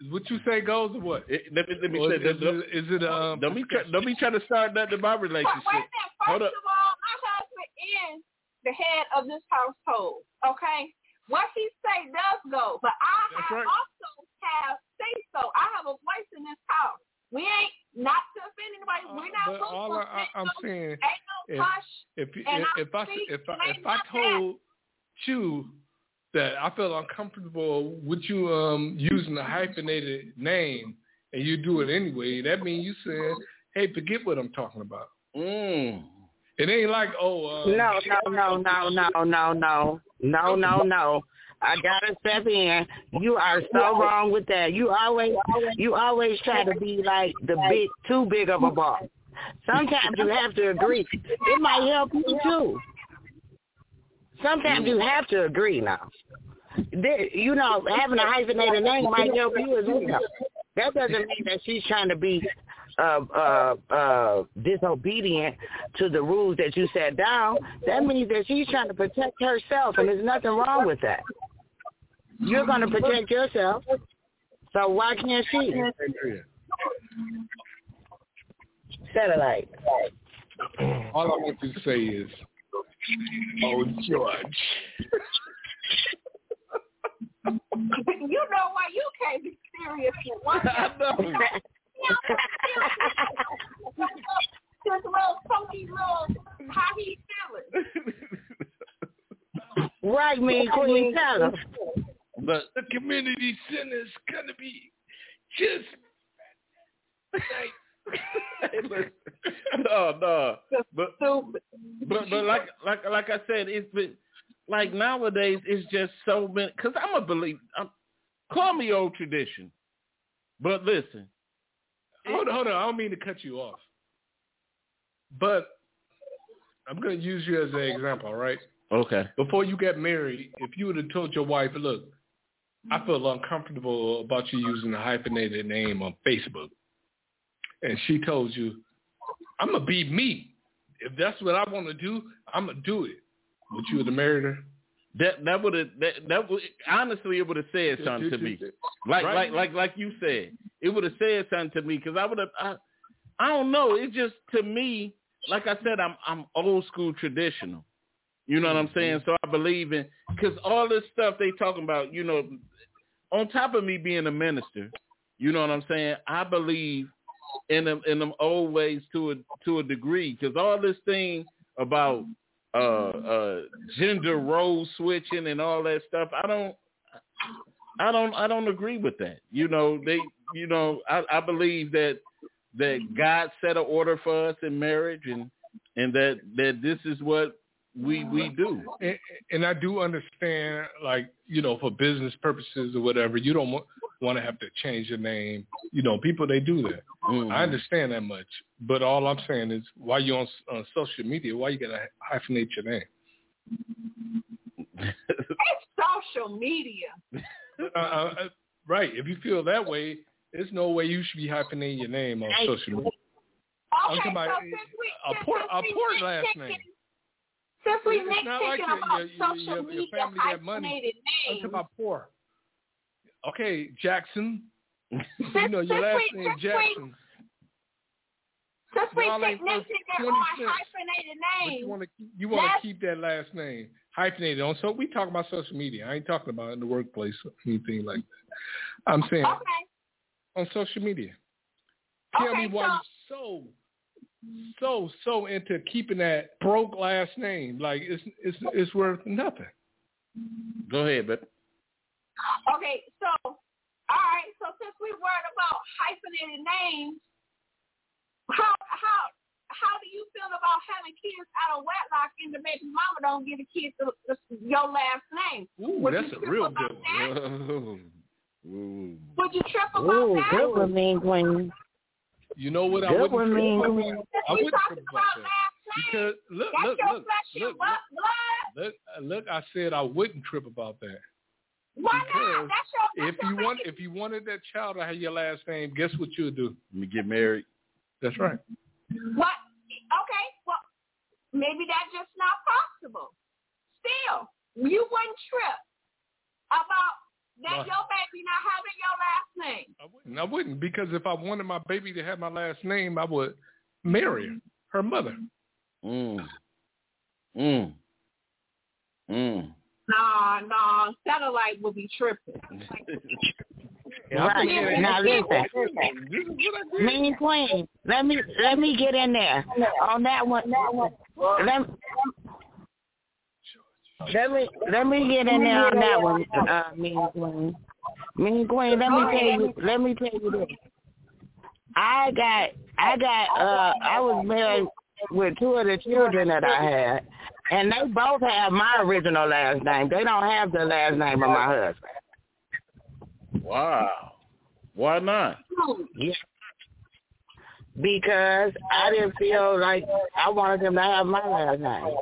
what you say goes or what? it- let me let me Or say. is, Don't, it, is it um? don't be try, don't be trying to start nothing in my But relationship. wait a minute. First Hold of up. all, my husband is the head of this household. Okay, what he say does go, but I That's have right. also have say so. I have a voice in this house. We ain't not to offend anybody. We're not Uh, but all supposed I, I, I'm to saying, ain't no if- hush. if if, And I if I if I if I like that. told you that I felt uncomfortable with you um using a hyphenated name and you do it anyway, that means you said, "Hey, forget what I'm talking about." Mm. It ain't like, oh, uh, No, no, no, no, no, no, no, no, no, no. I gotta step in. You are so wrong with that. You always, you always try to be like the big, too big of a boss. Sometimes you have to agree. It might help you too. Sometimes you have to agree now. You know, having a hyphenated name might help you as well. That doesn't mean that she's trying to be uh, uh, uh, disobedient to the rules that you set down. That means that she's trying to protect herself, and there's nothing wrong with that. You're going to protect yourself, so why can't she? Satellite. all I want to say is, "Oh, George." you know why you can't be serious with one <laughs> <laughs> Right, me, Queen. Tell her. But The community center is gonna be just hey, <laughs> no, no. But but but like like like I said, it's been like nowadays it's just so many. Because I'm a believe. I'm, call me old tradition, but listen. Hold on, hold on. I don't mean to cut you off, but I'm going to use you as an example, all right? Okay. Before you get married, if you would have told your wife, look, I feel uncomfortable about you using a hyphenated name on Facebook, and she told you, I'm going to be me. If that's what I want to do, I'm going to do it. Would you have married her? That that would have that that would honestly it would have said something to me. Like Right. like like like you said, it would have said something to me because I would have. I, I don't know. It just to me, like I said, I'm I'm old school traditional. You know what I'm saying? So I believe in because all this stuff they talking about. You know, on top of me being a minister, you know what I'm saying? I believe in them in them old ways to a to a degree because all this thing about uh, uh, gender role switching and all that stuff. I don't, I don't, I don't agree with that. You know, they, you know, I, I believe that that God set an order for us in marriage, and and that that this is what we we do. And, and I do understand, like you know, for business purposes or whatever, you don't want, want to have to change your name. You know, people they do that. Mm-hmm. I understand that much, but all I'm saying is, why you on, on social media? Why you gotta hyphenate your name? <laughs> It's social media. uh, uh, right. If you feel that way, there's no way you should be hyphenating your name on social media. I'm Okay, talking about so since we, a since, poor, since a we poor last name. Since we It's not like nitpicking your- about your- your- social your- your media family got money. I'm names, talking about poor. Okay, Jackson. <laughs> you know your last we- name since Jackson. since we Y'all take ain't worth nitpicking 20 on cents. hyphenated name. you want to you want to keep that last name hyphenated on. So we talk about social media. I ain't talking about in the workplace or anything like that. I'm saying okay, on social media. Tell Okay, me why so- you're so so so into keeping that broke last name. Like it's it's it's worth nothing. Go ahead, but okay, so all right, so since we worried about hyphenated names, how how how do you feel about having kids out of wedlock and the baby mama don't give the kids to, to your last name? Ooh, Would that's you a trip real about good that? Ooh. <laughs> Ooh. Would you trip about Ooh, that? good one, mean queen. You know what? I wouldn't one, trip mean about queen. that. I we wouldn't trip about about that because look that's look your look look blood. blood. look look. I said I wouldn't trip about that. Why not? That's your. If you want, if you wanted that child to have your last name, guess what you would do? Let me get married. That's right. What? Okay, well, maybe that's just not possible. Still, you wouldn't trip about that No. your baby not having your last name. I wouldn't. I wouldn't because if I wanted my baby to have my last name, I would marry her, her mother. Mm. Mm. Mm. Nah, nah, satellite will be tripping. <laughs> <laughs> Yeah, I'm Right. looking. Now listen, This is what I did. mean queen. Let me let me get in there on that one. Let, let me let me get in there on that one, uh, mean queen. Mean queen. Let me tell you. Let me tell you this. I got I got uh I was married with two of the children that I had, and they both have my original last name. They don't have the last name of my husband. Wow. Why not? Yeah. Because I didn't feel like I wanted them to have my last name.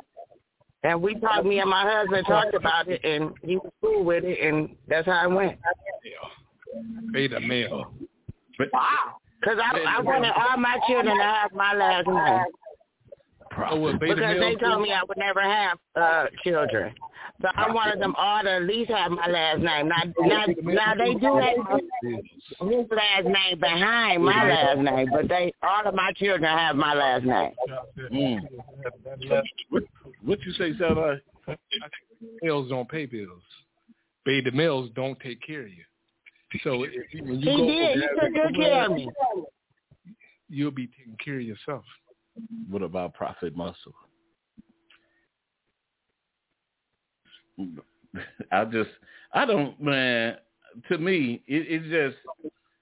And we talked, me and my husband talked about it, and he was cool with it, and that's how it went. Beta male. Wow. Because I, I wanted all my children to have my last name. Oh, well, Because they told me I would never have uh children. So I wanted them all to at least have my last name. Now, now, now they do have his last name behind my last name, but they all of my children have my last name. Mm. What, what you say, Satellite? Bills don't pay bills. Beta males don't take care of you. So if, when you He go did. He took good care of me. you'll be taking care of yourself. What about Prophet Muscle? <laughs> I just, I don't, man. To me, it, it's just,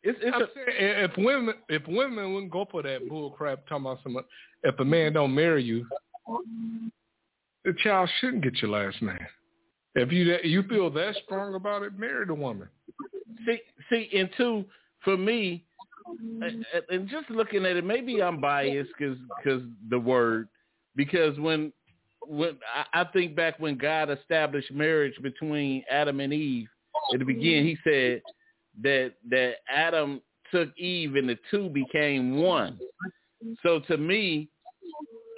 it's, it's a, saying, if women if women wouldn't go for that bull crap talking about some if a man don't marry you, the child shouldn't get your last name. If you that you feel that strong about it, marry the woman. see, see, and two, for me, and- just looking at it, maybe I'm biased because because the word, because when when I I think back when God established marriage between Adam and Eve at the beginning, He said that that Adam took Eve and the two became one. So to me,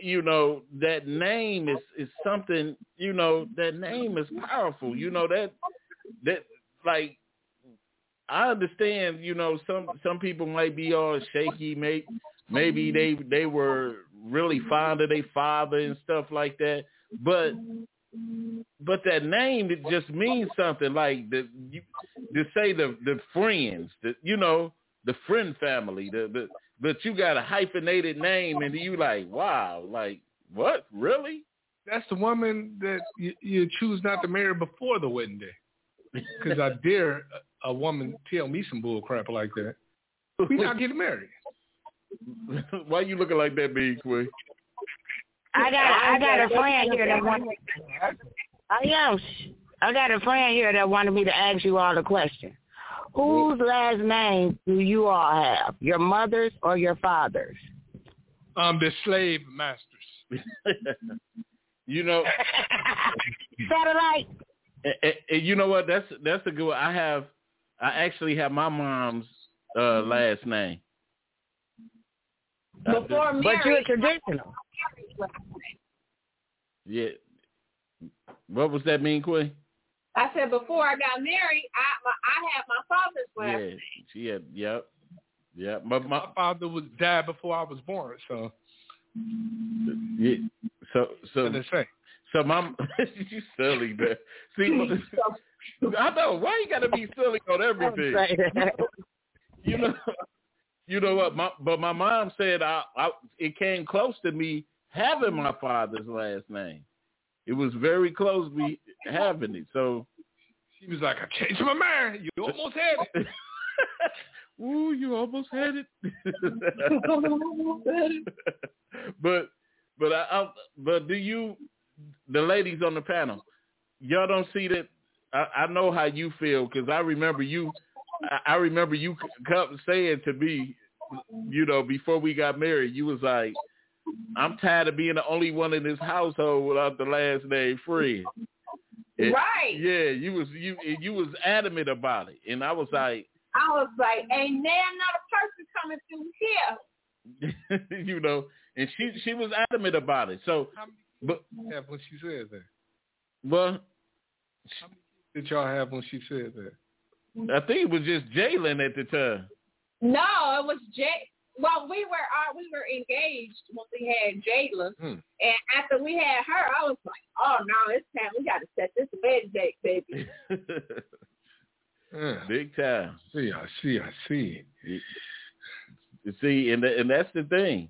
you know, that name is is something. You know, that name is powerful. You know that that like I understand, you know, some some people might be all shaky, maybe maybe they they were really fond of their father and stuff like that. But but that name it just means something like the you to say the the friends, the you know, the friend family, the the but you got a hyphenated name and you like, wow, like what? Really? that's the woman that you, you choose not to marry before the wedding day. Because I dare a, a woman tell me some bull crap like that. We not getting married. <laughs> Why you looking like that, Big Queen? I got I got a friend here that want. I am. I got a friend here that wanted me to ask you all a question. Whose last name do you all have? Your mother's or your father's? Um, the slave masters. <laughs> you know, <laughs> Satellite. and, and- and you know what? That's that's a good. One. I have, I actually have my mom's uh last name. Before But you're marriage, traditional. yeah. What was that mean, Queen? I said before I got married, I my, I had my father's last Yeah, name. she had. Yep, yep. But my My father was died before I was born, so yeah, so so what they say. so my <laughs> you silly man. See, <laughs> I know why you got to be silly on <laughs> everything. <laughs> you know, you know what? My, but my mom said I, I it came close to me having my father's last name. It was very close to me having it. So, She was like, I changed my mind. You <laughs> almost had it. ooh, you almost had it. but but I, I but do you the ladies on the panel y'all don't see that I, I know how you feel because I remember you I, I remember you c- come saying to me you know before we got married you was like I'm tired of being the only one in this household without the last name Fred. And- Right. Yeah, you was you you was adamant about it, and I was like, I was like, ain't there another person coming through here? <laughs> you know, and she she was adamant about it. So, but kids have when she said that? well, Did y'all have when she said that? I think it was just Jalen at the time. No, it was Jay. Well, we were uh, we were engaged when we had Jayla, Hmm. and after we had her, I was like, oh no, it's time we got to set this wedding date, baby. <laughs> Yeah. Big time. See, I see, I see. You see, and and that's the thing.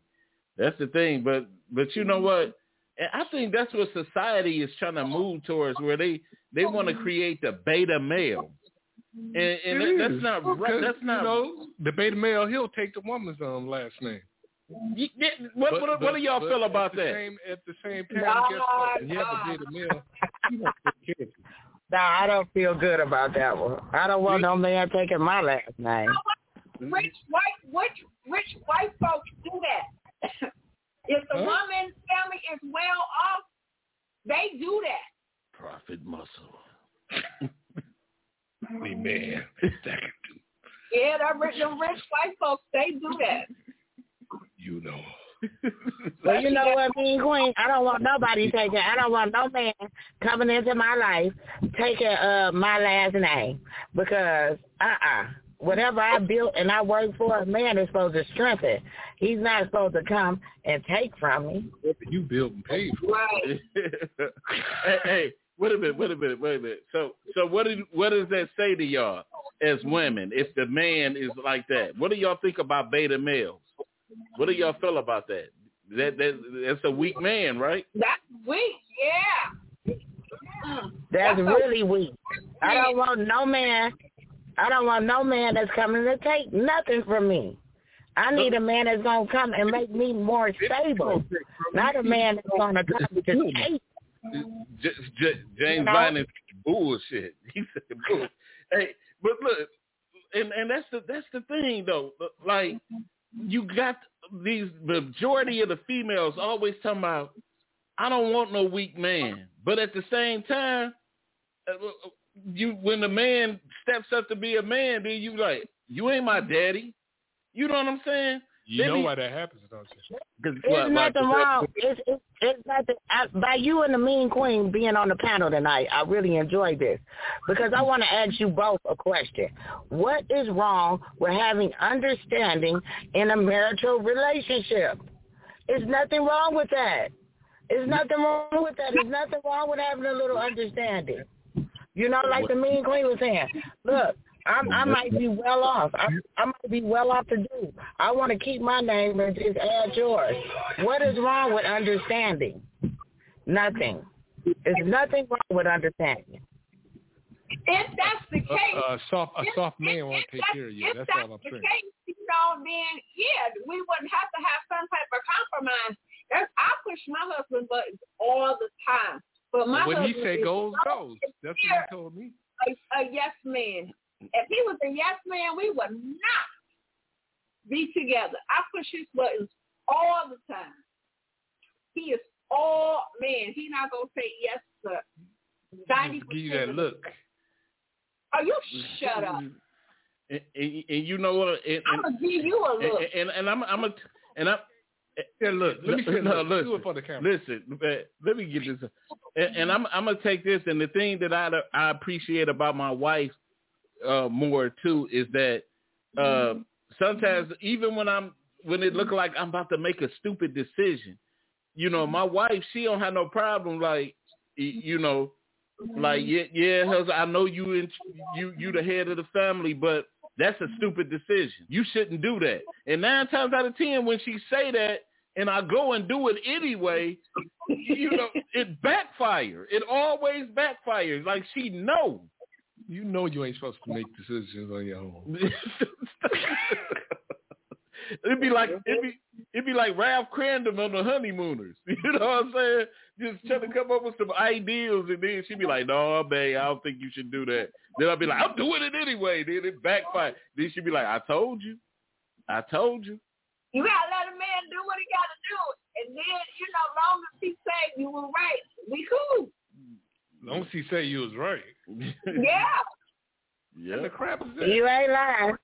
That's the thing. But but you know what? And I think that's what society is trying to move towards, where they they want to create the beta male, and, and It that's is. not right. That's not. You know, the beta male, he'll take the woman's um last name. You- what But- what, what do y'all but feel about the that? Same, at the same time, Nah, guess what? When you have nah. a beta male, he won't take care of you. No, <laughs> I don't feel good about that one. I don't want no man taking my last name. Rich white, rich rich white folks do that. If the Huh? woman's family is well off, they do that. Profit muscle. <laughs> Hey, man, that can do. Yeah, the rich, the rich white folks, they do that. You know. <laughs> Well, you know what, Mean Queen? I don't want nobody taking. I don't want no man coming into my life taking uh my last name because uh uh whatever I built and I worked for, a man is supposed to strengthen. He's not supposed to come and take from me. You built and paid for. Right. <laughs> hey, hey, wait a minute, wait a minute, wait a minute. So, so what did what does that say to y'all as women? If the man is like that, what do y'all think about beta males? What do y'all feel about that? That that that's a weak man, right? That's weak, yeah. Mm. That's really weak. I don't want no man. I don't want no man that's coming to take nothing from me. I need a man that's gonna come and make me more stable, not a man that's gonna come to take. J- J- James. Biden is bullshit. <laughs> He said bull. Hey, but look, and and that's the that's the thing though. Like you got these majority of the females always talking about, I don't want no weak man, but at the same time, uh, you when the man steps up to be a man, then you like, you ain't my daddy. You know what I'm saying? You They know be- why that happens, don't you? 'Cause There's what, like- nothing wrong. It's, it's, it's nothing. I, by you and the Mean Queen being on the panel tonight, I really enjoyed this because I want to ask you both a question. What is wrong with having understanding in a marital relationship? There's nothing wrong with that. There's nothing wrong with that. There's nothing wrong with having a little understanding. You know, like the Mean Queen was saying. Look, I'm, I might be well off. I, I might be well off to do. I want to keep my name and just add yours. What is wrong with understanding? Nothing. There's nothing wrong with understanding. If that's the uh, case, A, a soft a if- soft if- man won't if take that's- care of you. If That's that's all I'm the saying. case, you know, then yeah, we wouldn't have to have some type of compromise. That's, I push my husband buttons all the time, but my when he say goes, goes. That's what he told me. a, a yes man. If he was a yes man, we would not be together. I push his buttons all the time. He is all man. He not gonna say yes to ninety Give you that look. Oh, you shut up. And, and, and you know what? And, I'm gonna give you a and, look. and, and I'm I'm a and I'm Yeah, look. Let me see. <laughs> no, look. listen, Do it for the camera. Listen, let me get this. And, and I'm I'm gonna take this. And the thing that I I appreciate about my wife uh, more too is that uh, sometimes even when I'm when it look like I'm about to make a stupid decision, you know, my wife she don't have no problem like y- you know like yeah yeah husband, I know you in, you you the head of the family, but that's a stupid decision. You shouldn't do that. And nine times out of ten, when she say that, and I go and do it anyway, you know, <laughs> it backfires. It always backfires. Like she know. You know you ain't supposed to make decisions on your own. <laughs> it'd be like it'd be it'd be like Ralph Kramden on the honeymooners. <laughs> You know what I'm saying? Just trying to come up with some ideals, and then she'd be like, "No, babe, I don't think you should do that." Then I'd be like, "I'm doing it anyway." Then it backfire. Then she'd be like, "I told you, I told you." You gotta let a man do what he gotta do, and then you know, long as he say you were right, we cool. Long as he say you was right. Yeah. <laughs> Yeah. The crap is that? You ain't lying.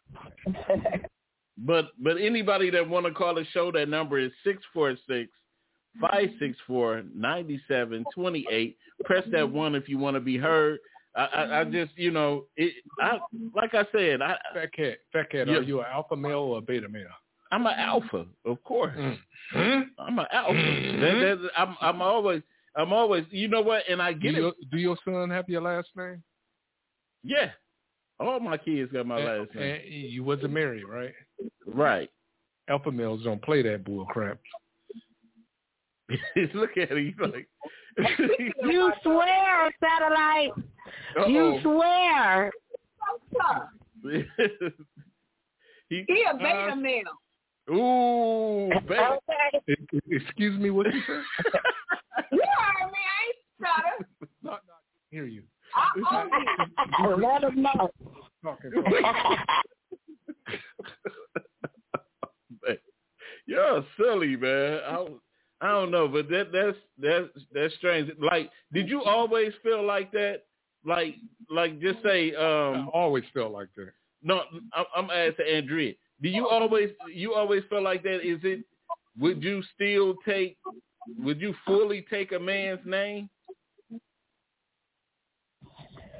<laughs> But but anybody that want to call the show, that number is 646-564-9728. Press that one if you want to be heard. I, I, I just you know it. I like I said, I Fat cat, fat cat. Yeah. Are you an alpha male or a beta male? I'm an alpha, of course. Hmm? I'm an alpha. That, that, I'm I'm always I'm always you know what, and I Do get your, it. do your son have your last name? Yeah, all my kids got my and, last name. and you wasn't married, right? Right. Alpha males don't play that bull crap. <laughs> Look at him, like. <laughs> You swear, satellite. You Uh-oh. swear. <laughs> he, He a beta Uh, male. ooh, baby. Okay. E- Excuse me, what you said? You heard me, I ain't stutter. not, not hear you. I own you. Let him know. Talking. You're <laughs> silly, man. I don't, I don't know, but that that's that's that's strange. Like, did you always feel like that? Like, like just say, I um, always felt like that. no, I'm, I'm asking Andrea. Do you always you always feel like that? Is it? Would you still take? Would you fully take a man's name?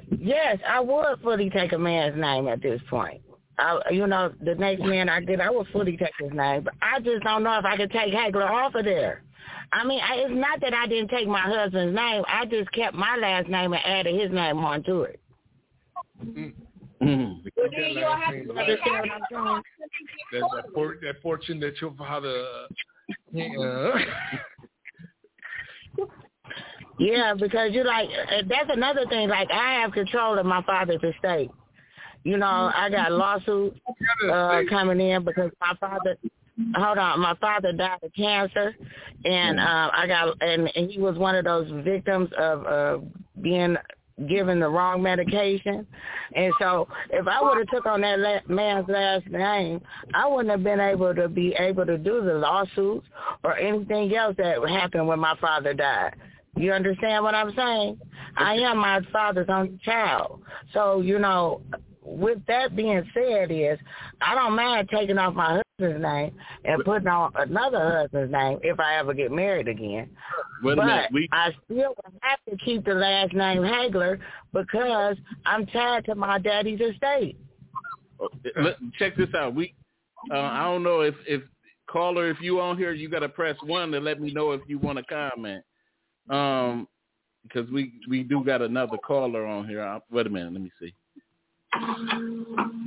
Yes, I would fully take a man's name at this point. I, you know, the next man I get, I would fully take his name. But I just don't know if I could take Hagler off of there. I mean, I, it's not that I didn't take my husband's name. I just kept my last name and added his name onto it. Mm. Well, That then you'll have to that, Understand what I'm saying? that, for, that fortune that your father. Uh, <laughs> Yeah, because you like that's another thing. Like I have control of my father's estate. You know, I got lawsuits uh, coming in because my father. Hold on, my father died of cancer, and uh, I got and, and he was one of those victims of uh, being given the wrong medication, and so if I would have took on that la- man's last name, I wouldn't have been able to be able to do the lawsuits or anything else that happened when my father died. You understand what I'm saying? I am my father's only child. So, you know, with that being said is I don't mind taking off my husband's name and putting on another husband's name if I ever get married again. Wait but. We I still have to keep the last name Hagler because I'm tied to my daddy's estate. check this out. We uh, I don't know if if caller if you on here you got to press one to let me know if you want to comment. Um, because we we do got another caller on here. I, wait a minute, let me see.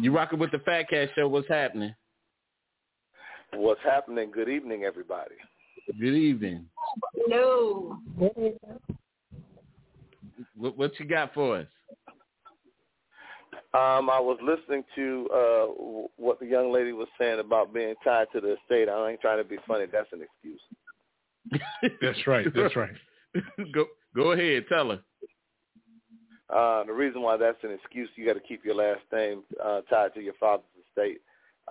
You rocking with the Fat Cat Show? What's happening? What's happening? Good evening, everybody. Good evening. No. What, what you got for us? Um, I was listening to uh, what the young lady was saying about being tied to the estate. I ain't trying to be funny. That's an excuse. That's right. That's right. <laughs> go go ahead, tell her. Uh, the reason why that's an excuse, you got to keep your last name uh, tied to your father's estate.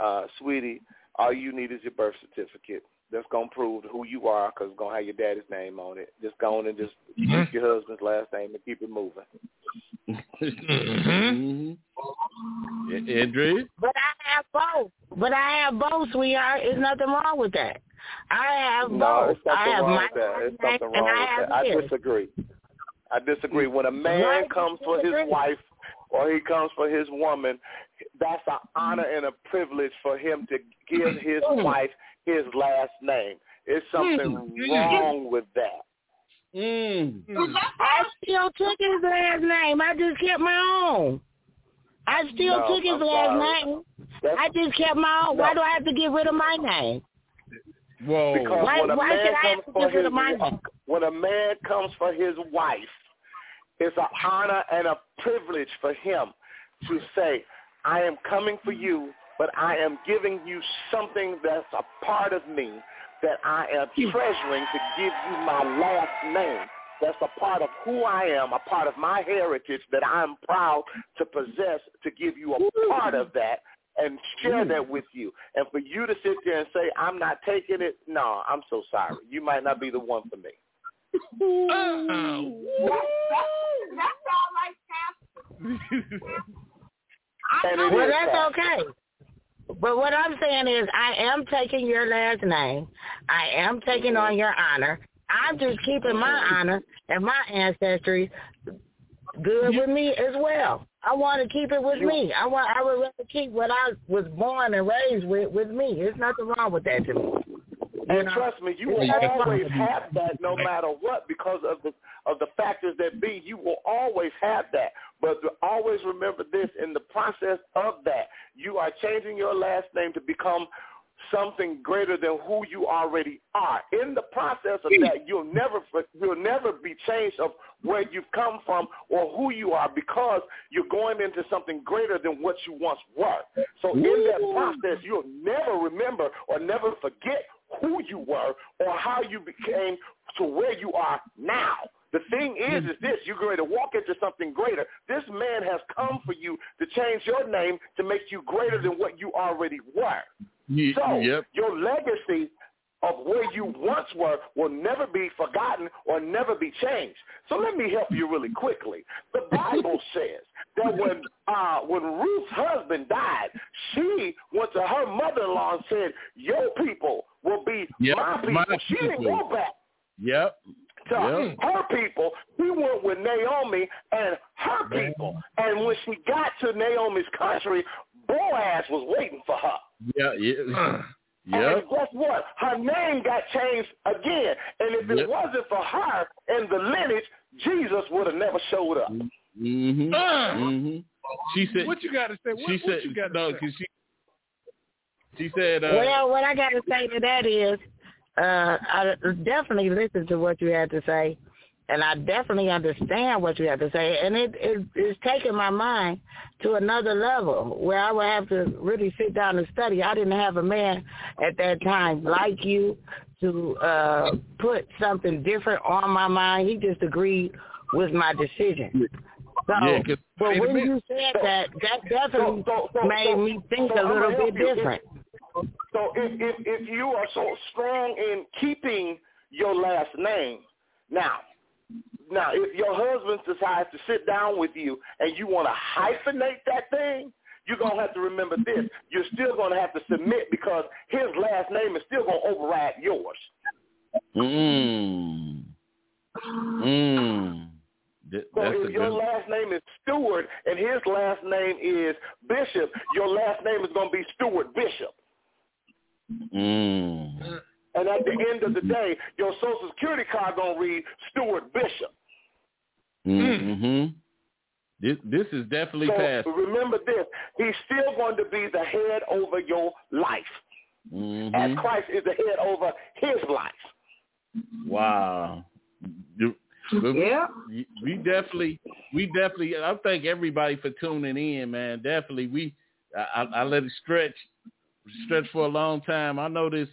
Uh, sweetie, all you need is your birth certificate. That's gonna prove who you are, cause it's gonna have your daddy's name on it. Just go on and just Mhm. keep your husband's last name and keep it moving. mm-hmm. Andrea? But I have both. But I have both, sweetheart. There's nothing wrong with that. I have No, both. it's something I have wrong my with. It's something and wrong I have that. I disagree. I disagree. When a man Why comes for his wife or he comes for his woman, that's an honor and a privilege for him to give his Mm. wife his last name. It's something Mm. wrong with that. Mm. I still took his last name. I just kept my own. I still No, took his I'm last sorry. name. That's I just kept my own. Why do I have to get rid of my name? Whoa. because Why- when a why man should I comes have to for his of my name? when a man comes for his wife, it's an honor and a privilege for him to say, "I am coming for you, but I am giving you something that's a part of me that I am treasuring to give you my last name." That's a part of who I am, a part of my heritage that I'm proud to possess to give you a part of that and share mm. that with you. And for you to sit there and say, I'm not taking it, no, I'm so sorry. You might not be the one for me. That's all right, Pastor. And it Well, is that's that. okay. But what I'm saying is, I am taking your last name. I am taking mm-hmm. on your honor. I'm just keeping my mm-hmm. honor and my ancestry good with me as well. I want to keep it with me. I want. I would rather keep what I was born and raised with with me. There's nothing wrong with that to me. And know? trust me, you will Yeah. always have that no matter what because of the of the factors that be. You will always have that. But always remember this in the process of that, you are changing your last name to become something greater than who you already are. In the process of hmm. that, you'll never you'll never be changed of where you've come from or who you are because you're going into something greater than what you once were. So in that process, you'll never remember or never forget who you were or how you became to where you are now. The thing is, is this, you're going to walk into something greater. This man has come for you to change your name to make you greater than what you already were. Ye- So yep. your legacy of where you once were will never be forgotten or never be changed. So let me help you really quickly. The Bible <laughs> says that when uh, when Ruth's husband died, she went to her mother-in-law and said, "Your people will be Yep, my people." my she didn't go back Yep. to Yep. her people. He went with Naomi and her people. And when she got to Naomi's country, Boaz was waiting for her. Yeah. Yeah. And guess what? Her name got changed again. And if it Yep. wasn't for her and the lineage, Jesus would have never showed up. Mm-hmm. Uh. Mhm. She said. What you got to say? What, she what said. you got to no, say? 'cause she. She said. Uh, Well, what I got to say to that is, uh, I definitely listen to what you had to say, and I definitely understand what you have to say, and it, it it's taken my mind to another level where I would have to really sit down and study. I didn't have a man at that time like you to uh put something different on my mind. He just agreed with my decision. So, Yeah, but when you said that, that definitely So- so- made me think a little bit you. different. So if, if if you are so strong in keeping your last name, now, now if your husband decides to sit down with you and you want to hyphenate that thing, you're gonna have to remember this. You're still gonna have to submit because his last name is still gonna override yours. Mm. Mm. Th- So if your good. last name is Stewart and his last name is Bishop, your last name is gonna be Stewart Bishop. Mm. And at the end of the day, your social security card gonna read Stewart Bishop. Mm-hmm. This this is definitely So past. remember this: He's still going to be the head over your life, Mm-hmm. as Christ is the head over His life. Wow. You- but we- Yeah. we definitely, we definitely. I thank everybody for tuning in, man. Definitely, we. I, I, I let it stretch, stretch for a long time. I know this.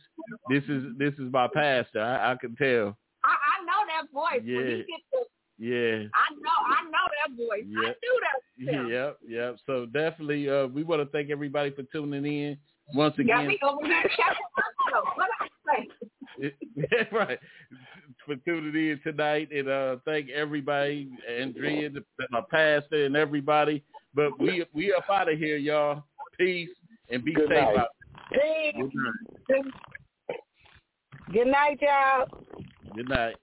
This is this is my pastor. I, I can tell. I, I know that voice. When Yeah. he gets the, Yeah. I know, I know that voice. I Yep. knew that. him. <laughs> Yep, yep. So definitely, uh, we want to thank everybody for tuning in once again. me over here checking myself. What I say? <laughs> right. For tuning in tonight, and uh, thank everybody, Andrea, the, my pastor, and everybody. But we we up out of here, y'all. Peace and be Good safe night. out. Peace. Good night. Good night, y'all. Good night.